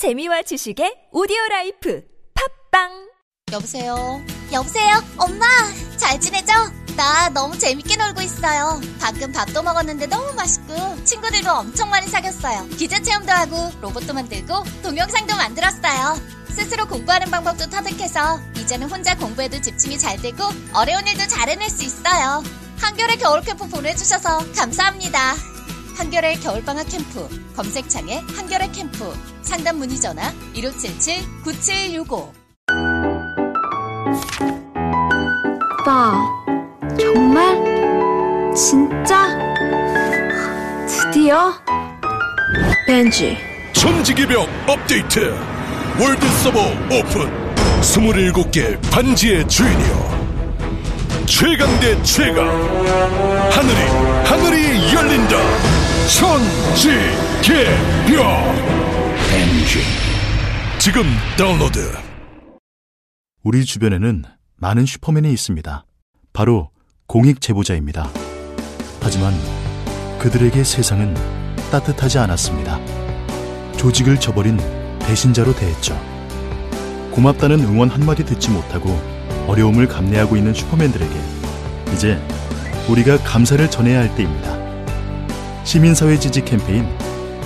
재미와 지식의 오디오 life 팟빵 여보세요? 여보세요? 엄마! 잘 지내죠? 나 너무 재밌게 놀고 있어요. 방금 밥도 먹었는데 너무 맛있고, 친구들도 엄청 많이 사귀었어요. 기자 체험도 하고, 로봇도 만들고, 동영상도 만들었어요. 스스로 공부하는 방법도 터득해서, 이제는 혼자 공부에도 집중이 잘 되고, 어려운 일도 잘 해낼 수 있어요. 한겨레 겨울 캠프 보내주셔서 감사합니다. 한겨레 겨울방학 캠프, 검색창에 한겨레 캠프, 상담 문의 전화 1577-9765. 오빠, 정말? 진짜? 드디어? 벤지, 천지개벽 업데이트 world 서버 오픈 27개 반지의 주인이여 최강 대 최강 하늘이 하늘이 열린다 천지개벽 지금 다운로드 우리 주변에는 많은 슈퍼맨이 있습니다. 바로 공익 제보자입니다. 하지만 그들에게 세상은 따뜻하지 않았습니다. 조직을 저버린 배신자로 대했죠. 고맙다는 응원 한마디 듣지 못하고 어려움을 감내하고 있는 슈퍼맨들에게 이제 우리가 감사를 전해야 할 때입니다. 시민사회 지지 캠페인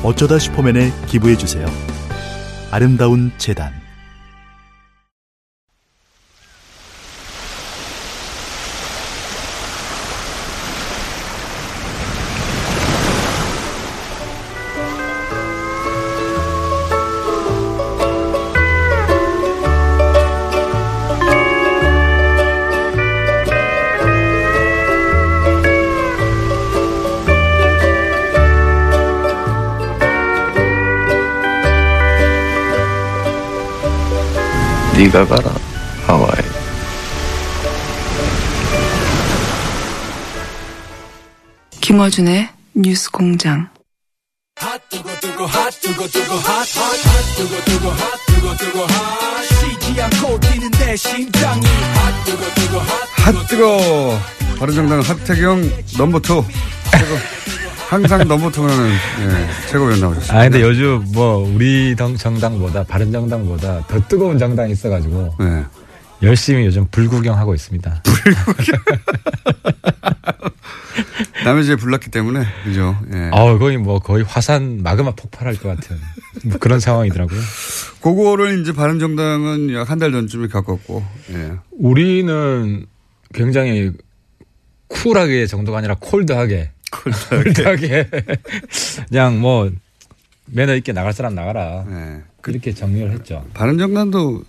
어쩌다 슈퍼맨에 기부해주세요. 아름다운 재단 네가 가라 하와이 김어준의 뉴스 공장. 핫 뜨거 바른정당 하태경 number two 항상 number two는 예, 최고위원 나오셨습니다. 아 근데 요즘 뭐 우리 당- 정당보다 바른 정당보다 더 뜨거운 정당이 있어가지고 네. 열심히 요즘 불구경하고 있습니다. 남의 집에 불났기 때문에 그죠. 예. 아 거의 뭐 거의 화산 마그마 폭발할 것 같은 뭐 그런 상황이더라고요. 그거를 이제 바른 정당은 약 한 달 전쯤에 겪었고 예. 우리는 굉장히 쿨하게 정도가 아니라 콜드하게 콜드하게 그냥 뭐 매너 있게 나갈 사람 나가라 예. 이렇게 정리를 했죠. 바른정당도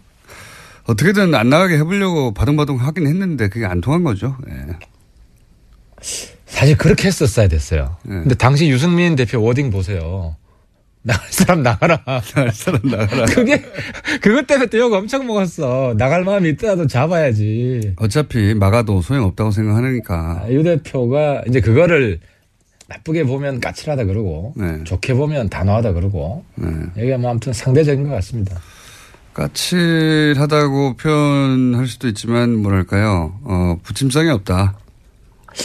어떻게든 안 나가게 해보려고 바둥바둥 하긴 했는데 그게 안 통한 거죠. 예. 사실 그렇게 했었어야 됐어요. 네. 근데 당시 유승민 대표 워딩 보세요. 나갈 사람 나가라. 나갈 사람 나가라. 그게 그것 때문에 또 욕 엄청 먹었어. 나갈 마음이 있더라도 잡아야지. 어차피 막아도 소용없다고 생각하니까. 아, 유 대표가 이제 그거를 나쁘게 보면 까칠하다 그러고 네. 좋게 보면 단호하다 그러고 네. 여기가 뭐 아무튼 상대적인 것 같습니다. 까칠하다고 표현할 수도 있지만 뭐랄까요. 어, 부침성이 없다.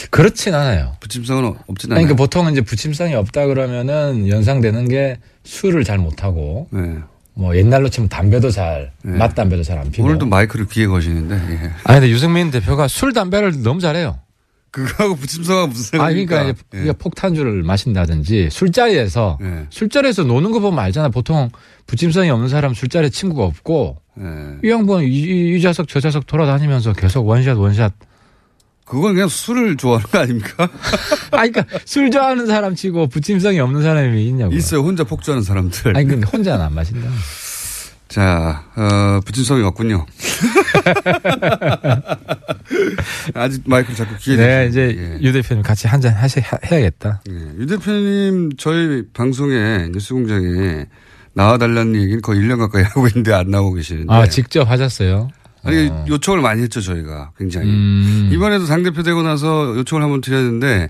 그렇진 않아요. 부침성은 어- 없진 아니, 않아요. 그러니까 보통 이제 부침성이 없다 그러면은 연상되는 게 술을 잘 못하고 네. 뭐 옛날로 치면 담배도 잘 네. 맛 담배도 잘 안 피고. 오늘도 마이크를 귀에 거시는데 예. 아니 근데 유승민 대표가 술 담배를 너무 잘해요. 그거하고 부침성하고 무슨 아 상관입니까? 그러니까 이제 예. 폭탄주를 마신다든지 술자리에서 예. 술자리에서 노는 거 보면 알잖아. 보통 부침성이 없는 사람 술자리에 친구가 없고 예. 이 양반 이, 이, 이 좌석 저 좌석 돌아다니면서 계속 원샷 원샷. 그건 그냥 술을 좋아하는 거 아닙니까? 아 그러니까 술 좋아하는 사람 치고 부침성이 없는 사람이 있냐고. 있어요. 혼자 폭주하는 사람들. 아니 근데 혼자는 안 마신다. 자, 어, 부침성이 없군요. 아직 마이크를 자꾸 귀에 네. 이제 예. 유 대표님 같이 한잔 하시 해야겠다. 예. 유 대표님 저희 방송에 뉴스공장에 나와달라는 얘기는 거의 1년 가까이 하고 있는데 안 나오고 계시는데. 아 직접 하셨어요. 아니 어. 요청을 많이 했죠 저희가 굉장히. 음. 이번에도 당대표 되고 나서 요청을 한번 드렸는데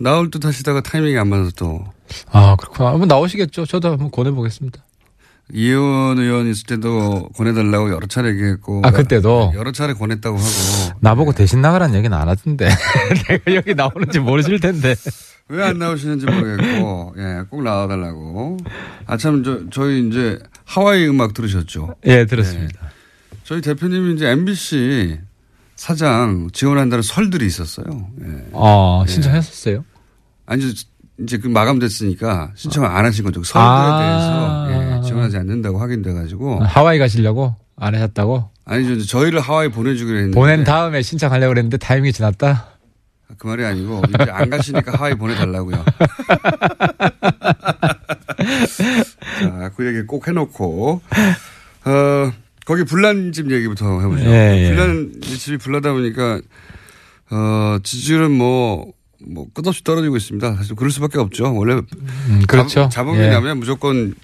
나올 듯 하시다가 타이밍이 안 맞아서 또 아 그렇구나. 한번 나오시겠죠. 저도 한번 권해보겠습니다. 이혜원 의원 있을 때도 권해달라고 여러 차례 얘기했고. 아, 그때도? 여러 차례 권했다고 하고. 나보고 대신 나가라는 얘기는 안 하던데. 내가 여기 나오는지 모르실 텐데. 왜 안 나오시는지 모르겠고, 예, 꼭 나와달라고. 아, 참, 저, 저희 이제 하와이 음악 들으셨죠? 예, 들었습니다. 저희 대표님이 이제 MBC 사장 지원한다는 설들이 있었어요. 예. 어, 신청했었어요? 아니, 이제- 그 마감됐으니까 신청을 안 하신 거죠. 그 설들에 아. 대해서 예, 지원하지 않는다고 확인돼 가지고. 하와이 가시려고? 안 하셨다고? 아니죠. 이제 저희를 하와이 보내주기로 했는데. 보낸 다음에 신청하려고 그랬는데 타이밍이 지났다? 그 말이 아니고 이제 안 가시니까 하와이 보내달라고요. 자, 그 얘기 꼭 해놓고 어 거기 불난집 얘기부터 해보죠. 예, 예. 불난 집이 불나다 보니까 어 지지율은 뭐. 뭐 끝없이 떨어지고 있습니다. 사실 그럴 수밖에 없죠. 원래 음, 그렇죠. 자 본이 예. 나면 무조건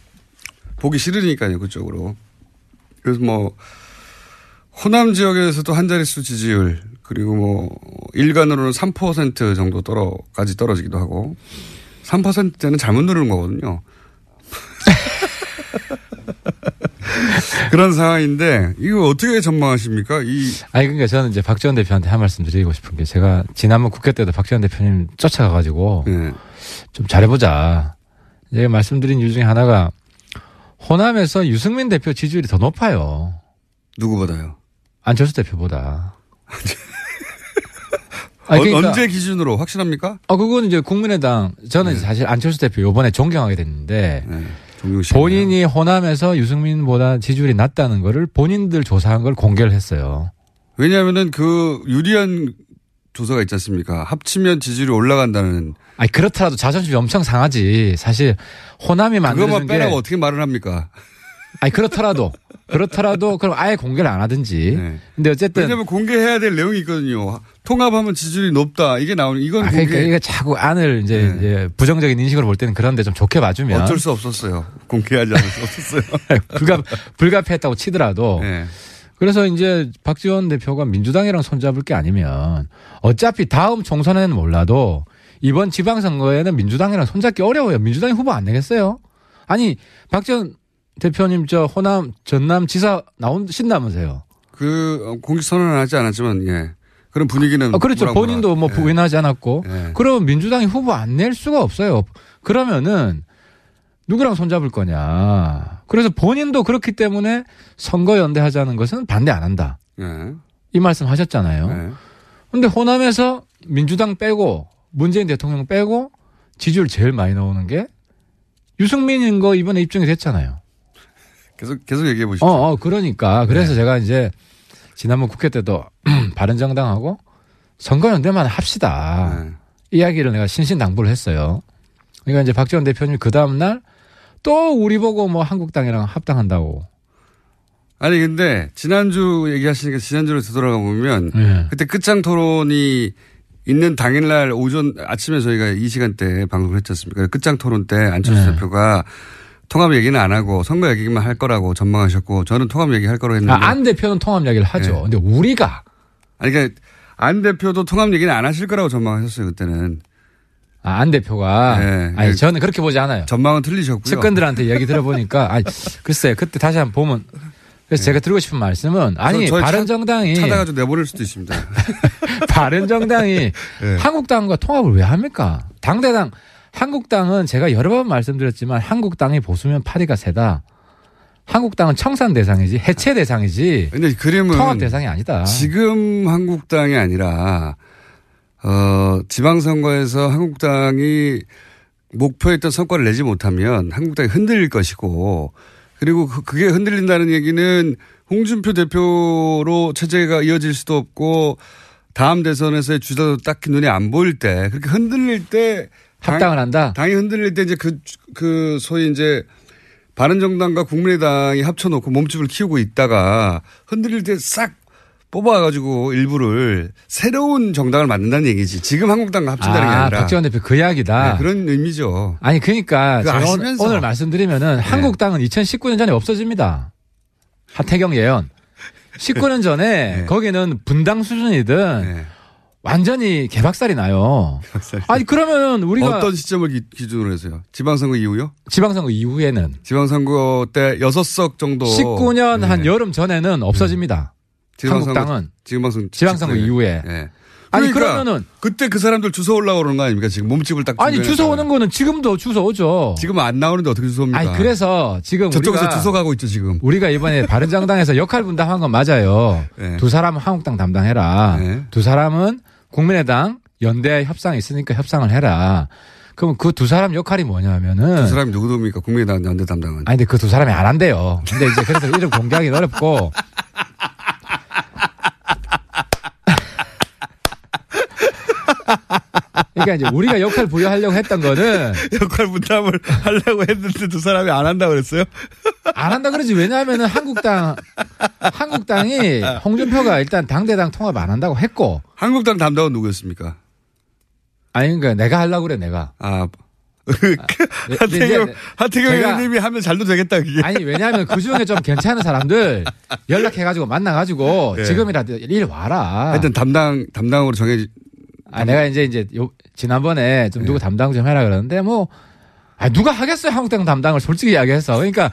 보기 싫으니까요. 그쪽으로. 그래서 뭐 호남 지역에서도 한 자릿수 지지율 그리고 뭐 일간으로는 3% 정도 떨어까지 떨어지기도 하고 3%는 잘못 누르는 거거든요. 그런 상황인데 이거 어떻게 전망하십니까? 이 아니 그러니까 저는 이제 박지원 대표한테 한 말씀 드리고 싶은 게 제가 지난번 국회 때도 박지원 대표님 쫓아가가지고 네. 좀 잘해보자. 제가 말씀드린 이유 중에 하나가 호남에서 유승민 대표 지지율이 더 높아요. 누구보다요? 안철수 대표보다. 어, 아니, 그러니까- 언제 기준으로 확실합니까? 아, 그건 이제 국민의당, 저는 사실 안철수 대표 요번에 존경하게 됐는데, 네. 본인이 호남에서 유승민보다 지지율이 낮다는 거를 본인들 조사한 걸 공개를 했어요. 왜냐하면은 그 유리한 조사가 있지 않습니까? 합치면 지지율이 올라간다는 아니, 그렇더라도 자존심이 엄청 상하지. 사실, 호남이 만들어준 그것만 게. 빼라고 어떻게 말을 합니까? 아니, 그렇더라도. 그렇더라도, 그럼 아예 공개를 안 하든지. 네. 근데 어쨌든. 왜냐하면 공개해야 될 내용이 있거든요. 통합하면 지지율이 높다. 이게 나오는 이건 아, 그러니까 이게 자꾸 안을 이제, 네. 이제 부정적인 인식으로 볼 때는 그런데 좀 좋게 봐주면. 어쩔 수 없었어요. 공개하지 않을 수 없었어요. 불가, 불가피했다고 치더라도. 네. 그래서 이제 박지원 대표가 민주당이랑 손잡을 게 아니면 어차피 다음 총선에는 몰라도 이번 지방선거에는 민주당이랑 손잡기 어려워요. 민주당이 후보 안 내겠어요? 아니, 박지원 대표님 저 호남 전남 지사 나오신다면서요. 그 어, 공식 선언은 하지 않았지만 예. 그런 분위기는 아, 그렇죠. 본인도 뭐. 예. 부인하지 않았고. 예. 그럼 민주당이 후보 안 낼 수가 없어요. 그러면은 누구랑 손잡을 거냐. 그래서 본인도 그렇기 때문에 선거 연대 하자는 것은 반대 안 한다. 예. 이 말씀 하셨잖아요. 예. 근데 호남에서 민주당 빼고 문재인 대통령 빼고 지지율 제일 많이 나오는 게 유승민인 거 이번에 입증이 됐잖아요. 계속 계속 얘기해 보시죠. 어, 어, 그러니까. 그래서 네. 제가 이제 지난번 국회 때도 바른정당하고 선거연대만 합시다. 네. 이야기를 내가 신신당부를 했어요. 그러니까 이제 박지원 대표님이 그 다음 날 또 우리 보고 뭐 한국당이랑 합당한다고. 아니 근데 지난주 얘기하시니까 지난주로 되돌아가 보면 예. 그때 끝장 토론이 있는 당일날 오전 아침에 저희가 이 시간대 방송을 했지 않습니까? 끝장 토론 때 안철수 네. 대표가 통합 얘기는 안 하고 선거 얘기만 할 거라고 전망하셨고 저는 통합 얘기 할 거라고 했는데 아, 안 대표는 통합 이야기를 하죠. 네. 근데 우리가 아니 그러니까 안 대표도 통합 얘기는 안 하실 거라고 전망하셨어요 그때는 아, 안 대표가 네. 아니 네. 저는 그렇게 보지 않아요. 전망은 틀리셨고요. 측근들한테 얘기 들어보니까 아니 글쎄 그때 다시 한번 보면 그래서 제가 드리고 싶은 말씀은 아니 네. 바른정당이 찾아가 지고 내보낼 수도 있습니다. 바른정당이 네. 한국당과 통합을 왜 합니까? 당대당 한국당은 제가 여러 번 말씀드렸지만 한국당이 보수면 파리가 세다. 한국당은 청산 대상이지 해체 대상이지 근데 그림은 통합 대상이 아니다. 지금 한국당이 아니라 어 지방선거에서 한국당이 목표했던 성과를 내지 못하면 한국당이 흔들릴 것이고 그리고 그- 그게 흔들린다는 얘기는 홍준표 대표로 체제가 이어질 수도 없고 다음 대선에서의 주자도 딱히 눈에 안 보일 때 그렇게 흔들릴 때 당- 합당을 한다. 당이 흔들릴 때 이제 그, 그 소위 이제 바른정당과 국민의당이 합쳐놓고 몸집을 키우고 있다가 흔들릴 때 싹 뽑아가지고 일부를 새로운 정당을 만든다는 얘기지. 지금 한국당과 합친다는 게 아, 아니라. 박지원 대표 그 이야기다. 네, 그런 의미죠. 아니 그러니까 오늘. 네. 오늘 말씀드리면은 한국당은 2019년 전에 없어집니다. 하태경 예언. 19년 전에 네. 거기는 분당 수준이든 네. 완전히 개박살이 나요. 아니 그러면 우리가 어떤 시점을 기, 기준으로 해서요? 지방선거 이후요? 지방선거 이후에는 지방선거 때 여섯 석 정도. 19년 한 네. 여름 전에는 없어집니다. 지방선거- 한국당은 지방선, 지방선거 직후에. 이후에. 네. 아니 그러니까 그러면은 그때 그 사람들 주워 올라오는 거 아닙니까? 지금 몸집을 딱 아니. 주워 오는 거는 지금도 주워 오죠. 지금 안 나오는데 어떻게 주워 옵니까? 아니 그래서 지금 저쪽에서 주워 가고 있죠 지금. 우리가 이번에 바른정당에서 역할 분담한 건 맞아요. 네. 두 사람은 한국당 담당해라. 네. 두 사람은 국민의당 연대 협상이 있으니까 협상을 해라. 그럼 그 두 사람 역할이 뭐냐면은 그 사람이 누구입니까? 국민의당 연대 담당은. 아니 근데 그 두 사람이 안 한대요. 근데 이제 그래서 이름 공개하기 어렵고 그러니까 이제 우리가 역할 부여하려고 했던 거는 역할 분담을 하려고 했는데 두 사람이 안 한다 그랬어요? 안 한다 그러지 왜냐하면은 한국당 한국당이 홍준표가 일단 당대당 통합 안 한다고 했고 한국당 담당은 누구였습니까? 아니 그러니까 내가 하려고 그래 내가 아 네, 하태경 네, 하태경 제가- 의원님이 하면 잘도 되겠다 그게. 아니 왜냐하면 그 중에 좀 괜찮은 사람들 연락해가지고 만나가지고 예. 지금이라도 일 와라. 하여튼 담당 담당으로 정해 아 내가 이제 이제 요 지난번에 좀 예. 누구 담당 좀 해라 그러는데 뭐 아, 누가 하겠어요 한국당 담당을 솔직히 이야기해서 그러니까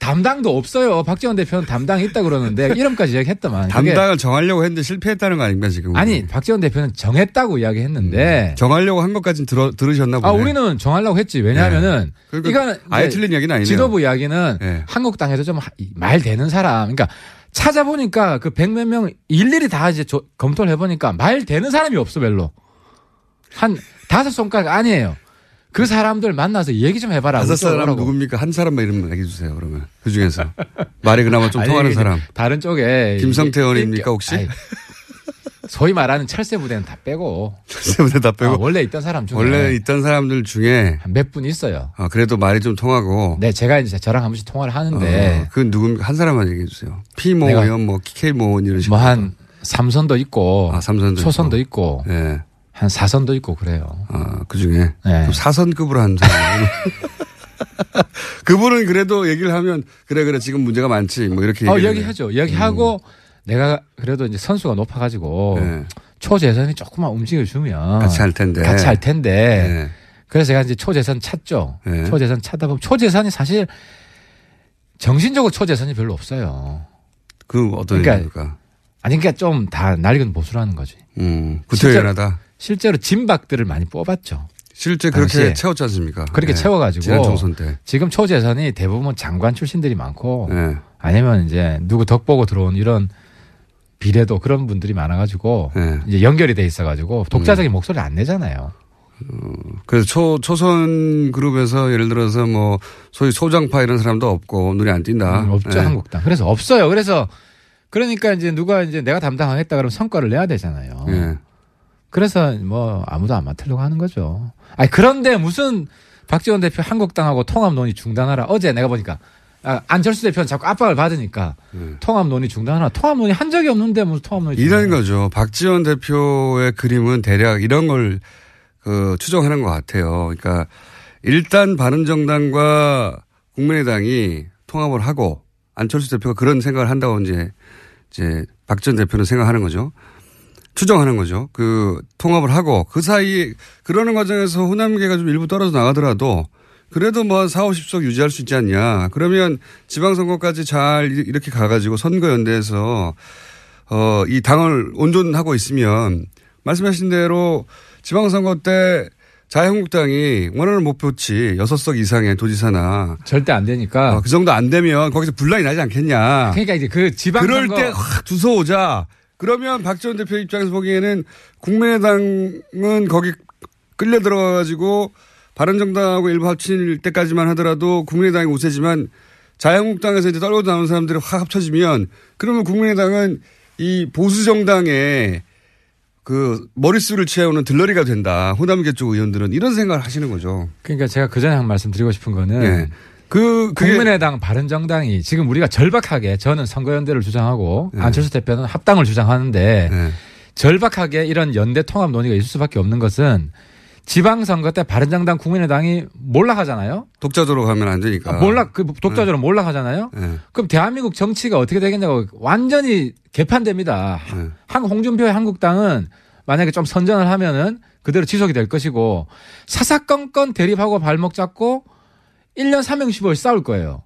담당도 없어요 박지원 대표는 담당 있다 그러는데 이름까지 이야기했더만 그게- 담당을 정하려고 했는데 실패했다는 거 아닙니까 지금? 아니 박지원 대표는 정했다고 이야기했는데 정하려고 한 것까지는 들어 들으셨나 보네. 아 우리는 정하려고 했지 왜냐하면은 그러니까 이거는 아예 틀린 이야기는 아니네요. 지도부 이야기는 예. 한국당에서 좀 말 되는 사람 그러니까 찾아보니까 그 백 몇 명 일일이 다 이제 조- 검토를 해보니까 말 되는 사람이 없어 별로 한 다섯 손가락 아니에요 그 사람들 만나서 얘기 좀 해봐라 다섯 사람. 누굽니까? 한 사람만 이름 얘기해 주세요. 그러면 그 중에서 말이 그나마 좀 아니, 통하는 사람. 다른 쪽에 김성태 의원입니까, 혹시? 아니, 소위 말하는 철새 부대는 다 빼고 세분에 다 빼고 아, 원래 있던 사람 중에 원래 있던 사람들 중에 몇 분 있어요. 아, 그래도 말이 좀 통하고. 네, 제가 이제 저랑 한 번씩 통화를 하는데 어, 그 누굽니까? 한 사람만 얘기해 주세요. 피모 내가- 의원, 뭐 K모 의원 이런 식으로. 뭐 한 삼선도 있고 아, 삼선도 초선도 있고, 예. 한 사선도 있고 그래요. 아, 그 중에. 네. 사선급으로 한 사람. 그분은 그래도 얘기를 하면 그래, 그래, 지금 문제가 많지. 뭐 이렇게 어, 얘기하죠. 얘기하고 내가 그래도 이제 선수가 높아가지고 네. 초재선이 조금만 움직여주면 같이 할 텐데. 같이 할 텐데. 네. 그래서 제가 이제 초재선 찾죠. 네. 초재선 찾다 보면 초재선이 사실 정신적으로 초재선이 별로 없어요. 그 어떤 그러니까 얘기입니까? 아니 그러니까 좀 다 낡은 보수라는 거지. 음, 구태연하다. 실제로 진박들을 많이 뽑았죠. 실제 그렇게. 채웠지 않습니까? 그렇게 네. 채워가지고 지난 총선 때. 지금 초재선이 대부분 장관 출신들이 많고 네. 아니면 이제 누구 덕 보고 들어온 이런 비례도 그런 분들이 많아가지고 네. 이제 연결이 돼 있어가지고 독자적인 목소리를 안 내잖아요. 그래서 초, 초선 그룹에서 예를 들어서 뭐 소위 소장파 이런 사람도 없고 눈에 안 띈다. 음, 없죠 네. 한국당. 그래서 없어요. 그래서 그러니까 이제 누가 이제 내가 담당하겠다 그러면 성과를 내야 되잖아요. 예. 그래서 뭐 아무도 안 맡으려고 하는 거죠. 아니 그런데 무슨 박지원 대표 한국당하고 통합 논의 중단하라. 어제 내가 보니까 아, 안철수 대표는 자꾸 압박을 받으니까 통합 논의 중단하라. 통합 논의 한 적이 없는데 무슨 통합 논의 이런. 거죠. 박지원 대표의 그림은 대략 이런 걸 그 추정하는 것 같아요. 그러니까 일단 바른정당과 국민의당이 통합을 하고 안철수 대표가 그런 생각을 한다고 이제 이제 박전 대표는 생각하는 거죠. 추정하는 거죠. 그 통합을 하고 그 사이에 그러는 과정에서 호남계가 좀 일부 떨어져 나가더라도 그래도 뭐 한 4, 50석 유지할 수 있지 않냐. 그러면 지방선거까지 잘 이- 이렇게 가가지고 선거연대에서 어, 이 당을 온전하고 있으면 말씀하신 대로 지방선거 때 자유한국당이 원하는 목표치 6석 이상의 도지사나 절대 안 되니까. 어, 그 정도 안 되면 거기서 분란이 나지 않겠냐. 그러니까 이제 그 지방 그럴 때확 주워오자. 그러면 박지원 대표 입장에서 보기에는 국민의당은 거기 끌려 들어가가지고 바른정당하고 일부 합칠 때까지만 하더라도 국민의당이 우세지만 자유한국당에서 이제 떨고 나온 사람들이 확 합쳐지면 그러면 국민의당은 이 보수 정당의 그 머릿수를 채우는 들러리가 된다. 호남계 쪽 의원들은 이런 생각을 하시는 거죠. 그러니까 제가 그 전에 한 말씀 드리고 싶은 거는 예. 그 국민의당 바른정당이 지금 우리가 절박하게 저는 선거연대를 주장하고 네. 안철수 대표는 합당을 주장하는데 예. 절박하게 이런 연대 통합 논의가 있을 수밖에 없는 것은 지방선거 때 바른정당 국민의당이 몰락하잖아요. 독자적으로 가면 안 되니까. 아, 몰락 그 독자적으로 몰락하잖아요. 예. 그럼 대한민국 정치가 어떻게 되겠냐고 완전히 개판됩니다. 예. 한 홍준표의 한국당은 만약에 좀 선전을 하면은 그대로 지속이 될 것이고 사사건건 대립하고 발목 잡고 1년 3명 15일 싸울 거예요.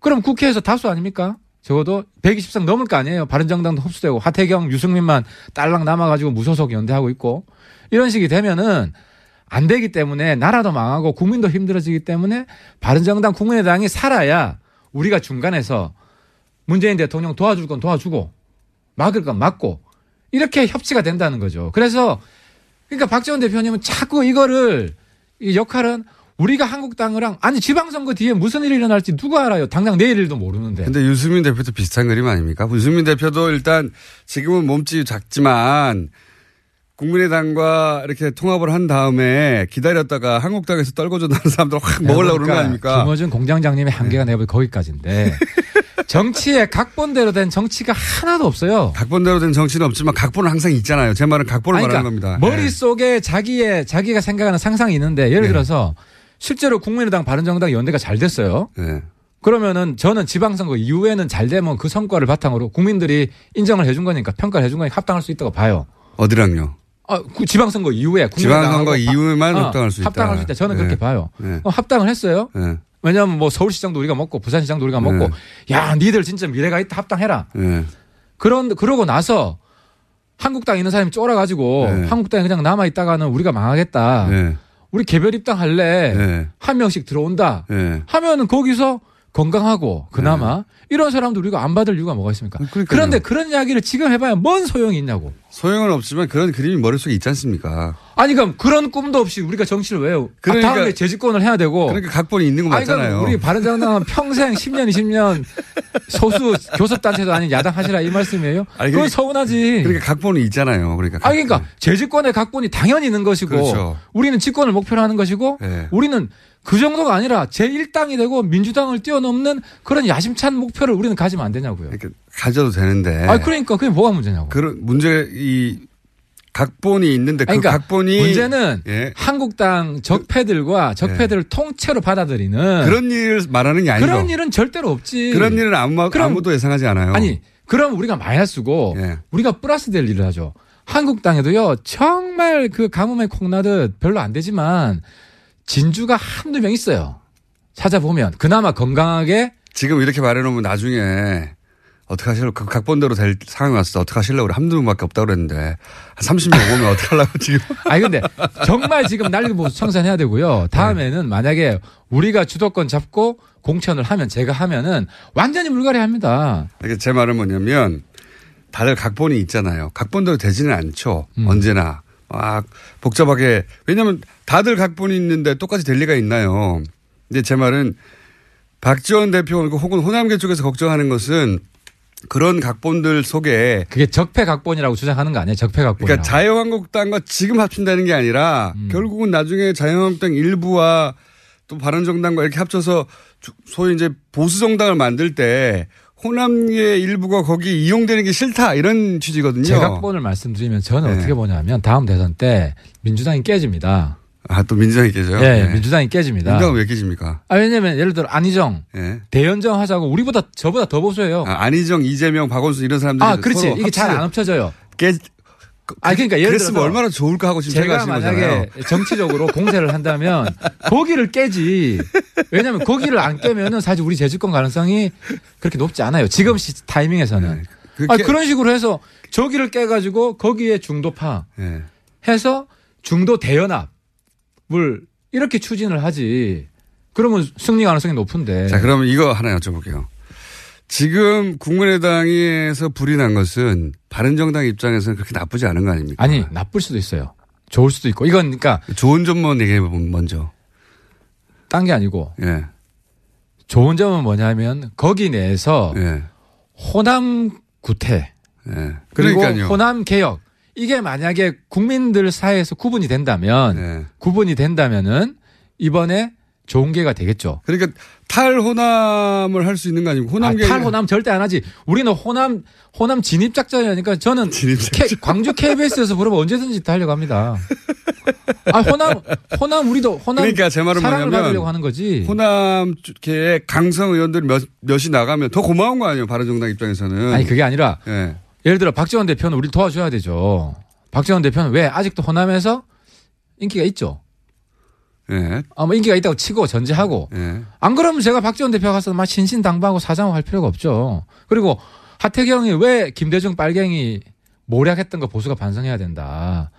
그럼 국회에서 다수 아닙니까? 적어도 120석 넘을 거 아니에요. 바른정당도 흡수되고 하태경, 유승민만 딸랑 남아가지고 무소속 연대하고 있고 이런 식이 되면은 안 되기 때문에 나라도 망하고 국민도 힘들어지기 때문에 바른정당 국민의당이 살아야 우리가 중간에서 문재인 대통령 도와줄 건 도와주고 막을 건 막고 이렇게 협치가 된다는 거죠. 그래서 그러니까 박지원 대표님은 자꾸 이거를 이 역할은 우리가 한국당이랑 아니 지방선거 뒤에 무슨 일이 일어날지 누가 알아요. 당장 내일 일도 모르는데. 근데 유승민 대표도 비슷한 그림 아닙니까? 유승민 대표도 일단 지금은 몸집이 작지만 국민의당과 이렇게 통합을 한 다음에 기다렸다가 한국당에서 떨궈져 나는 사람들 확 먹으려고 그러는 거 아닙니까? 김어준 공장장님의 한계가 볼 거기까지인데 정치에 각본대로 된 정치가 하나도 없어요. 각본대로 된 정치는 없지만 각본은 항상 있잖아요. 제 말은 각본을 아니, 말하는 그러니까 겁니다. 예. 머릿속에 자기의 자기가 생각하는 상상이 있는데 예를 네. 들어서 실제로 국민의당 바른정당 연대가 잘 됐어요. 예. 그러면은 저는 지방선거 이후에는 잘 되면 그 성과를 바탕으로 국민들이 인정을 해준 거니까 평가를 해준 거니까 합당할 수 있다고 봐요. 어디랑요? 아, 그 지방선거 이후에 지방선거 이후에만 어, 합당할 수 있다. 합당할 수 있다. 저는 네. 그렇게 봐요. 네. 어, 합당을 했어요. 예. 왜냐하면 뭐 서울시장도 우리가 먹고 부산시장도 우리가 먹고 네. 야 니들 진짜 미래가 있다 합당해라. 예. 그런 그러고 나서 한국당 있는 사람이 쫄아가지고 네. 한국당에 그냥 남아 있다가는 우리가 망하겠다. 예. 우리 개별 입당할래. 예. 한 명씩 들어온다. 예. 하면은 거기서 건강하고 그나마 이런 사람도 우리가 안 받을 이유가 뭐가 있습니까? 네. 그러니까요. 그런데 그런 이야기를 지금 해봐야 뭔 소용이 있냐고. 소용은 없지만 그런 그림이 머릿속에 있지 않습니까? 아니 그럼 그런 꿈도 없이 우리가 정치를 왜 해요? 아, 그러니까- 다음에 재집권을 해야 되고. 그러니까 각본이 있는 거 아니, 맞잖아요. 우리 바른정당은 평생 10년, 20년 소수 교섭단체도 아닌 야당 하시라 이 말씀이에요? 아니, 그건 그러니까- 서운하지. 그러니까 각본이 있잖아요. 그러니까. 아, 그러니까 재집권의 각본이 당연히 있는 것이고 그렇죠. 우리는 집권을 목표로 하는 것이고 네. 우리는 그 정도가 아니라 제1당이 되고 민주당을 뛰어넘는 그런 야심찬 목표를 우리는 가지면 안 되냐고요. 그러니까 가져도 되는데. 아, 그러니까 그게 뭐가 문제냐고. 그런 문제 이 각본이 있는데 그 그러니까 각본이 문제는 예. 한국당 적폐들과 적폐들을 통째로 받아들이는 그런 일을 말하는 게 아니죠. 그런 일은 절대로 없지. 그런 일은 아무, 그럼- 아무도 예상하지 않아요. 아니, 그럼 우리가 마이너스고 예. 우리가 플러스 될 일을 하죠. 한국당에도요, 정말 그 가뭄에 콩나듯 별로 안 되지만 진주가 한두 명 있어요. 찾아보면 그나마 건강하게 지금 이렇게 말해놓으면 나중에 어떻게 하실려고 그 각본대로 될 상황이 때 어떻게 하실려고 그래. 한두 명밖에 없다고 그랬는데 한 30명 오면 어떻게 하려고 지금. 아니 근데 정말 지금 난리보수 청산해야 되고요. 다음에는 만약에 우리가 주도권 잡고 공천을 하면 제가 하면은 완전히 물갈이합니다. 이게 제 말은 뭐냐면 다들 각본이 있잖아요. 각본대로 되지는 않죠. 음. 언제나. 막 복잡하게. 왜냐면 다들 각본이 있는데 똑같이 될 리가 있나요. 근데 제 말은 박지원 대표 혹은 호남계 쪽에서 걱정하는 것은 그런 각본들 속에 그게 적폐 각본이라고 주장하는 거 아니에요? 적폐 각본. 그러니까 자유한국당과 지금 합친다는 게 아니라 음. 결국은 나중에 자유한국당 일부와 또 바른정당과 이렇게 합쳐서 주- 소위 이제 보수정당을 만들 때 호남계 일부가 거기 이용되는 게 싫다 이런 취지거든요. 제 각본을 말씀드리면 저는 네. 어떻게 보냐면 다음 대선 때 민주당이 깨집니다. 아, 또 민주당이 깨져요? 예, 네. 민주당이 깨집니다. 민주당은 왜 깨집니까? 아, 왜냐면 예를 들어 안희정, 예. 대연정 하자고 우리보다 저보다 더 보수해요. 아, 안희정, 이재명, 박원순 이런 사람들이 아, 그렇지. 이게 잘 안 합쳐져요. 깨, 아, 그러니까 예를 들어서 얼마나 좋을까 하고 지금 제가 생각하시는 거잖아요. 만약에 정치적으로 공세를 한다면 거기를 깨지. 왜냐하면 거기를 안 깨면은 사실 우리 재집권 가능성이 그렇게 높지 않아요. 지금 시, 타이밍에서는. 그 아, 깨- 그런 식으로 해서 저기를 깨가지고 거기에 중도파 예. 해서 중도 대연합을 이렇게 추진을 하지. 그러면 승리 가능성이 높은데. 자, 그러면 이거 하나 여쭤볼게요. 지금 국민의당에서 불이 난 것은 바른정당 입장에서는 그렇게 나쁘지 않은 거 아닙니까? 아니 나쁠 수도 있어요. 좋을 수도 있고 이건 그러니까 좋은 점만 얘기해 보면 먼저. 딴 게 아니고 예. 좋은 점은 뭐냐면 거기 내에서 예. 호남 구태 예. 그리고 그러니까요. 호남 개혁 이게 만약에 국민들 사이에서 구분이 된다면 예. 구분이 된다면은 이번에 좋은 기회가 되겠죠. 그러니까 탈호남을 할 수 있는 거 아니고 아, 호남 계 탈호남 절대 안 하지. 우리는 호남 호남 진입 작전이니까 저는 진입작전. K- 광주 KBS에서 부르면 언제든지 다 하려고 합니다. 아 호남 호남 우리도 호남 그러니까 제 말은 사랑을 뭐냐면 받으려고 하는 거지. 호남계의 강성 의원들 몇, 몇이 나가면 더 고마운 거 아니에요. 바른정당 입장에서는. 아니 그게 아니라 예. 예를 들어 박지원 대표는 우리를 도와줘야 되죠. 박지원 대표는 왜 아직도 호남에서 인기가 있죠. 예. 아, 뭐 인기가 있다고 치고 전제하고 예. 안 그러면 제가 박지원 대표가 가서 막 신신당부하고 사장하고 할 필요가 없죠. 그리고 하태경이 왜 김대중 빨갱이 모략했던 거 보수가 반성해야 된다.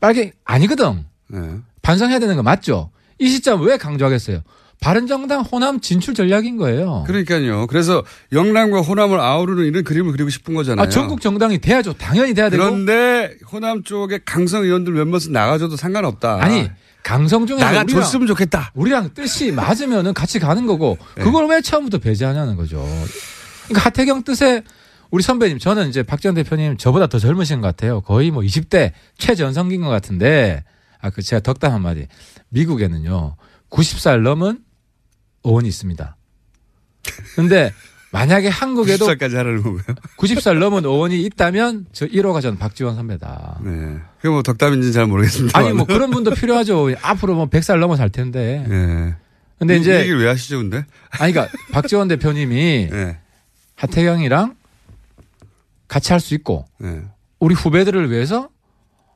빨갱이 아니거든. 예. 반성해야 되는 거 맞죠? 이 시점 왜 강조하겠어요? 바른정당 호남 진출 전략인 거예요. 그러니까요. 그래서 영남과 호남을 아우르는 이런 그림을 그리고 싶은 거잖아요. 아, 전국 정당이 돼야죠. 당연히 돼야 되고. 그런데 호남 쪽에 강성 의원들 몇몇은 나가줘도 상관없다. 아니 강성 중에 나가줬으면 좋겠다. 우리랑 뜻이 맞으면은 같이 가는 거고 그걸 왜 처음부터 배제하냐는 거죠. 그러니까 하태경 뜻에 우리 선배님 저는 이제 박지원 대표님 저보다 더 젊으신 것 같아요. 거의 뭐 20대 최전성기인 것 같은데 아 그 제가 덕담 한 마디 미국에는요 90살 넘은 의원이 있습니다. 근데 만약에 한국에도 90살까지 하라는 건가요? 90살 넘은 의원이 있다면 저 1호가 저는 박지원 선배다. 네. 그게 뭐 덕담인지는 잘 모르겠습니다. 아니 뭐 그런 분도 필요하죠. 앞으로 뭐 100살 넘어 살 텐데. 예. 근데 이 이제 얘기를 왜 하시죠, 근데? 아니 그러니까 박지원 대표님이 예. 하태경이랑 같이 할 수 있고 예. 우리 후배들을 위해서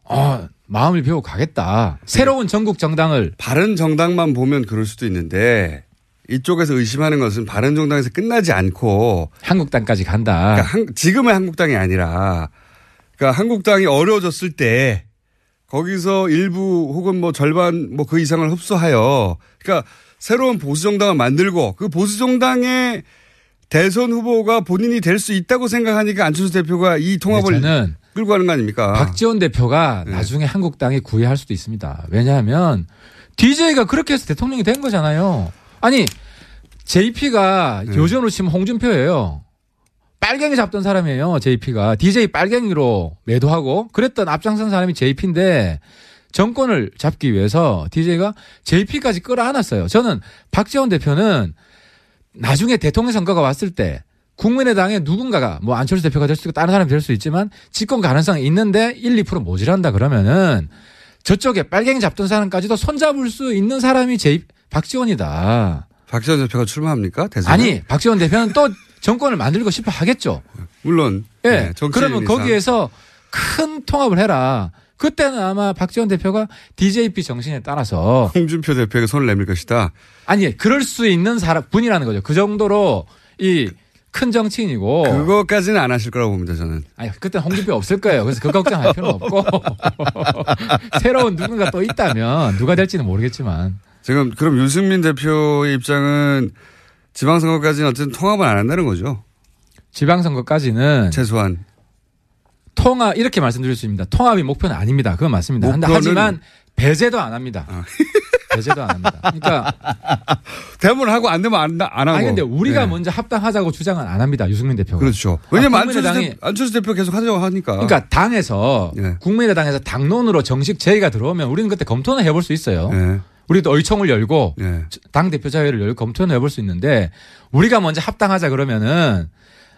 어, 마음을 비우고 가겠다. 새로운 전국 정당을 바른 정당만 보면 그럴 수도 있는데 이쪽에서 의심하는 것은 바른 정당에서 끝나지 않고 한국당까지 간다. 그러니까 한- 지금의 한국당이 아니라 그러니까 한국당이 어려워졌을 때 거기서 일부 혹은 뭐 절반 뭐 그 이상을 흡수하여 그러니까 새로운 보수 정당을 만들고 그 보수 정당의 대선 후보가 본인이 될 수 있다고 생각하니까 안철수 대표가 이 통합을 저는 끌고 가는 거 아닙니까? 박지원 대표가 네. 나중에 한국당이 구애할 수도 있습니다. 왜냐하면 DJ가 그렇게 해서 대통령이 된 거잖아요. 아니 JP가 네. 요즘으로 치면 홍준표예요. 빨갱이 잡던 사람이에요. JP가 DJ 빨갱이로 매도하고 그랬던 앞장선 사람이 JP인데 정권을 잡기 위해서 DJ가 JP까지 끌어안았어요. 저는 박지원 대표는 나중에 대통령 선거가 왔을 때 국민의당의 누군가가 뭐 안철수 대표가 될 수 있고 다른 사람이 될 수 있지만 집권 가능성이 있는데 1, 2% 모질한다 그러면은 저쪽에 빨갱이 잡던 사람까지도 손잡을 수 있는 사람이 제 박지원이다. 박지원 대표가 출마합니까? 대선 아니 박지원 대표는 또 정권을 만들고 싶어 하겠죠. 물론 예. 네, 그러면 이상. 거기에서 큰 통합을 해라. 그때는 아마 박지원 대표가 DJP 정신에 따라서 홍준표 대표에게 손을 내밀 것이다. 아니 그럴 수 있는 사람 분이라는 거죠. 그 정도로 이 큰 정치인이고 그거까지는 안 하실 거라고 봅니다, 저는. 아니 그때 홍준표 없을 거예요. 그래서 그 걱정할 필요는 없고 새로운 누군가 또 있다면 누가 될지는 모르겠지만 지금 그럼 유승민 대표의 입장은 지방선거까지는 어쨌든 통합을 안 한다는 거죠. 지방선거까지는 최소한. 통합 이렇게 말씀드릴 수 있습니다. 통합이 목표는 아닙니다. 그건 맞습니다. 목표는- 하지만 배제도 안 합니다. 아. 배제도 안 합니다. 그러니까 되면 하고 안 되면 안, 안 하고. 아니 근데 우리가 네. 먼저 합당하자고 주장은 안 합니다. 유승민 대표가. 그렇죠. 왜냐면 아, 안철수, 국민의당이- 대표, 안철수 대표 계속 하자고 하니까. 그러니까 당에서 예. 국민의당에서 당론으로 정식 제의가 들어오면 우리는 그때 검토는 해볼 수 있어요. 예. 우리도 의총을 열고 예. 당 대표 자회를 열고 검토는 해볼 수 있는데 우리가 먼저 합당하자 그러면은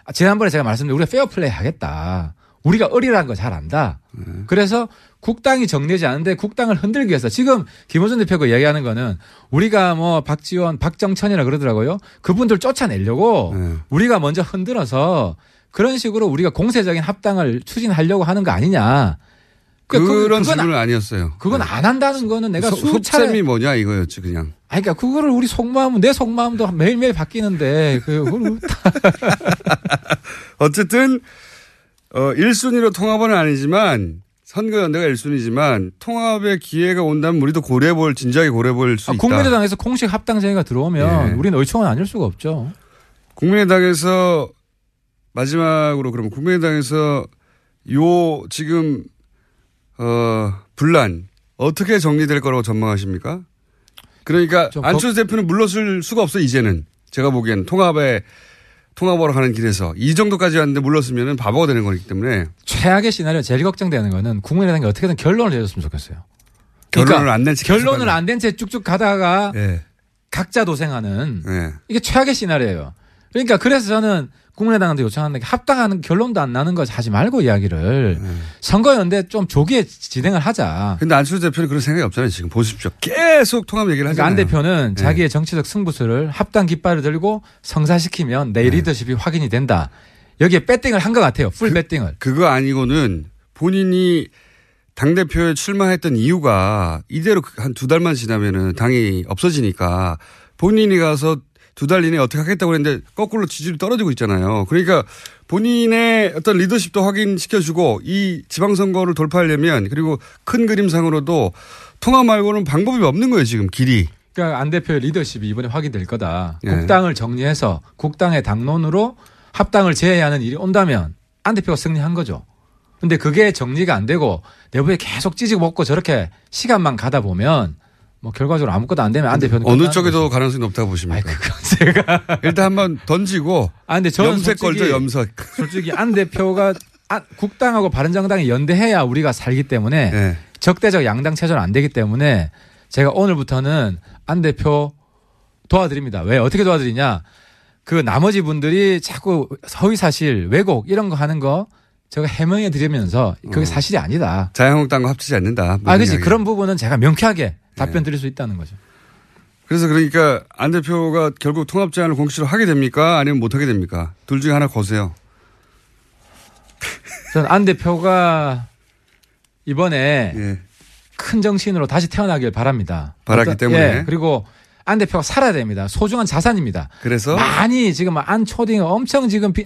아, 지난번에 제가 말씀드린 우리가 페어플레이 하겠다. 우리가 의리라는 거 잘 안다. 그래서 국당이 정리하지 않은데 국당을 흔들기 위해서 지금 김호준 대표가 이야기하는 거는 우리가 뭐 박지원, 박정천이라 그러더라고요. 그분들 쫓아내려고 네. 우리가 먼저 흔들어서 그런 식으로 우리가 공세적인 합당을 추진하려고 하는 거 아니냐. 그러니까 그- 그건 질문은 아니었어요. 그건 안 한다는 거는 내가 소- 수차례 속셈이 뭐냐 이거였지 그냥. 아니, 그러니까 그거를 우리 속마음은 내 속마음도 매일매일 바뀌는데 그걸 어쨌든 어 1순위로 통합은 아니지만 선거연대가 1순위지만 통합의 기회가 온다면 우리도 고려해 볼 진지하게 고려해 볼수 아, 있다. 국민의당에서 공식 합당 제의가 들어오면 예. 우리는 의총은 아닐 수가 없죠. 국민의당에서 마지막으로 그러면 국민의당에서 요 지금 어 분란 어떻게 정리될 거라고 전망하십니까? 그러니까 좀 안철수 대표는 물러설 수가 없어 이제는 제가 보기에는 통합에 통합으로 가는 길에서 이 정도까지 왔는데 물렀으면 바보가 되는 거기 때문에 최악의 시나리오 제일 걱정되는 거는 국민의당이 어떻게든 결론을 내줬으면 좋겠어요. 결론을 안낸 채 결론을. 안된채 쭉쭉 가다가 예. 각자 도생하는 예. 이게 최악의 시나리오예요. 그러니까 그래서 저는 국민의당한테 요청하는 게 합당하는 결론도 안 나는 거 하지 말고 이야기를 네. 선거연대 좀 조기에 진행을 하자. 근데 안철수 대표는 그런 생각이 없잖아요. 지금 보십시오. 계속 통합 얘기를 그러니까 하잖아요. 안 대표는 네. 자기의 정치적 승부수를 합당 깃발을 들고 성사시키면 네. 내 리더십이 확인이 된다. 여기에 배팅을 한 것 같아요. 풀 배팅을. 그거 아니고는 본인이 당대표에 출마했던 이유가 이대로 한 두 달만 지나면은 당이 없어지니까 본인이 가서 두 달 이내에 어떻게 하겠다고 했는데 거꾸로 지지율이 떨어지고 있잖아요. 그러니까 본인의 어떤 리더십도 확인시켜주고 이 지방선거를 돌파하려면 그리고 큰 그림상으로도 통합 말고는 방법이 없는 거예요, 지금 길이. 그러니까 안 대표의 리더십이 이번에 확인될 거다. 예. 국당을 정리해서 국당의 당론으로 합당을 제외하는 일이 온다면 안 대표가 승리한 거죠. 근데 그게 정리가 안 되고 내부에 계속 찌지고 먹고 저렇게 시간만 가다 보면 뭐 결과적으로 아무것도 안 되면 안 대표는 어느 쪽에도. 가능성이 높다고 보십니까? 아이, 그건 제가. 일단 한번 던지고 아, 근데 저는 염색 솔직히- 걸죠, 염색. 솔직히 안 대표가 안- 국당하고 바른정당이 연대해야 우리가 살기 때문에 예. 적대적 양당 체제는 안 되기 때문에 제가 오늘부터는 안 대표 도와드립니다. 왜 어떻게 도와드리냐? 그 나머지 분들이 자꾸 허위 사실, 왜곡 이런 거 하는 거 제가 해명해 드리면서 그게 어. 사실이 아니다. 자유한국당과 합치지 않는다. 아, 그렇지. 그런 부분은 제가 명쾌하게 답변 드릴 수 있다는 거죠. 그래서 그러니까 안 대표가 결국 통합 제안을 공식으로 하게 됩니까? 아니면 못 하게 됩니까? 둘 중에 하나 거세요. 저는 안 대표가 이번에 예. 큰 정신으로 다시 태어나길 바랍니다. 바랐기 어떤- 때문에. 예, 그리고 안 대표가 살아야 됩니다. 소중한 자산입니다. 그래서 많이 지금 안 초딩 엄청 지금 비,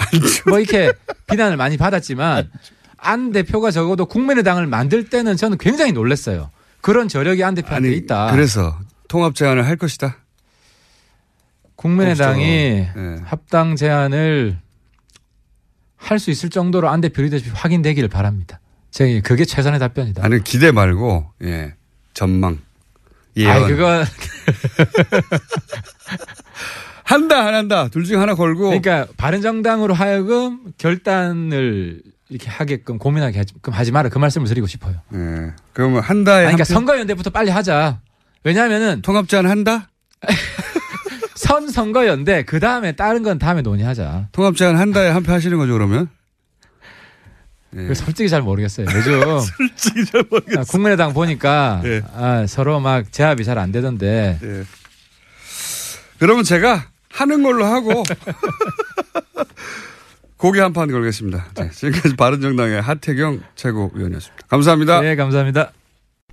뭐 이렇게 비난을 많이 받았지만 안 대표가 적어도 국민의당을 만들 때는 저는 굉장히 놀랐어요. 그런 저력이 안 대표한테 아니 있다. 그래서 통합 제안을 할 것이다. 국민의당이. 예. 합당 제안을 할 수 있을 정도로 안 대표 리더십이 확인되기를 바랍니다. 제가 그게 최선의 답변이다. 아니 기대 말고 예 전망 예언 아이, 그거 한다 안 한다 둘 중에 하나 걸고 그러니까 바른정당으로 하여금 결단을 이렇게 하게끔 고민하게 하게끔 하지 마라 그 말씀을 드리고 싶어요. 예 그러면 한다에 아니, 그러니까 한 표? 선거연대부터 빨리 하자. 왜냐하면은 통합 제안 한다 선 선거연대 그 다음에 다른 건 다음에 논의하자. 통합 제안 한다에 한 표 하시는 거죠 그러면 예. 솔직히 잘 모르겠어요. 요즘 솔직히 잘 모르겠어요. 아, 국민의당 보니까 예. 아, 서로 막 제압이 잘 안 되던데 예. 그러면 제가 하는 걸로 하고 고기 한 판 걸겠습니다. 네, 지금까지 바른정당의 하태경 최고위원이었습니다. 감사합니다. 네 감사합니다.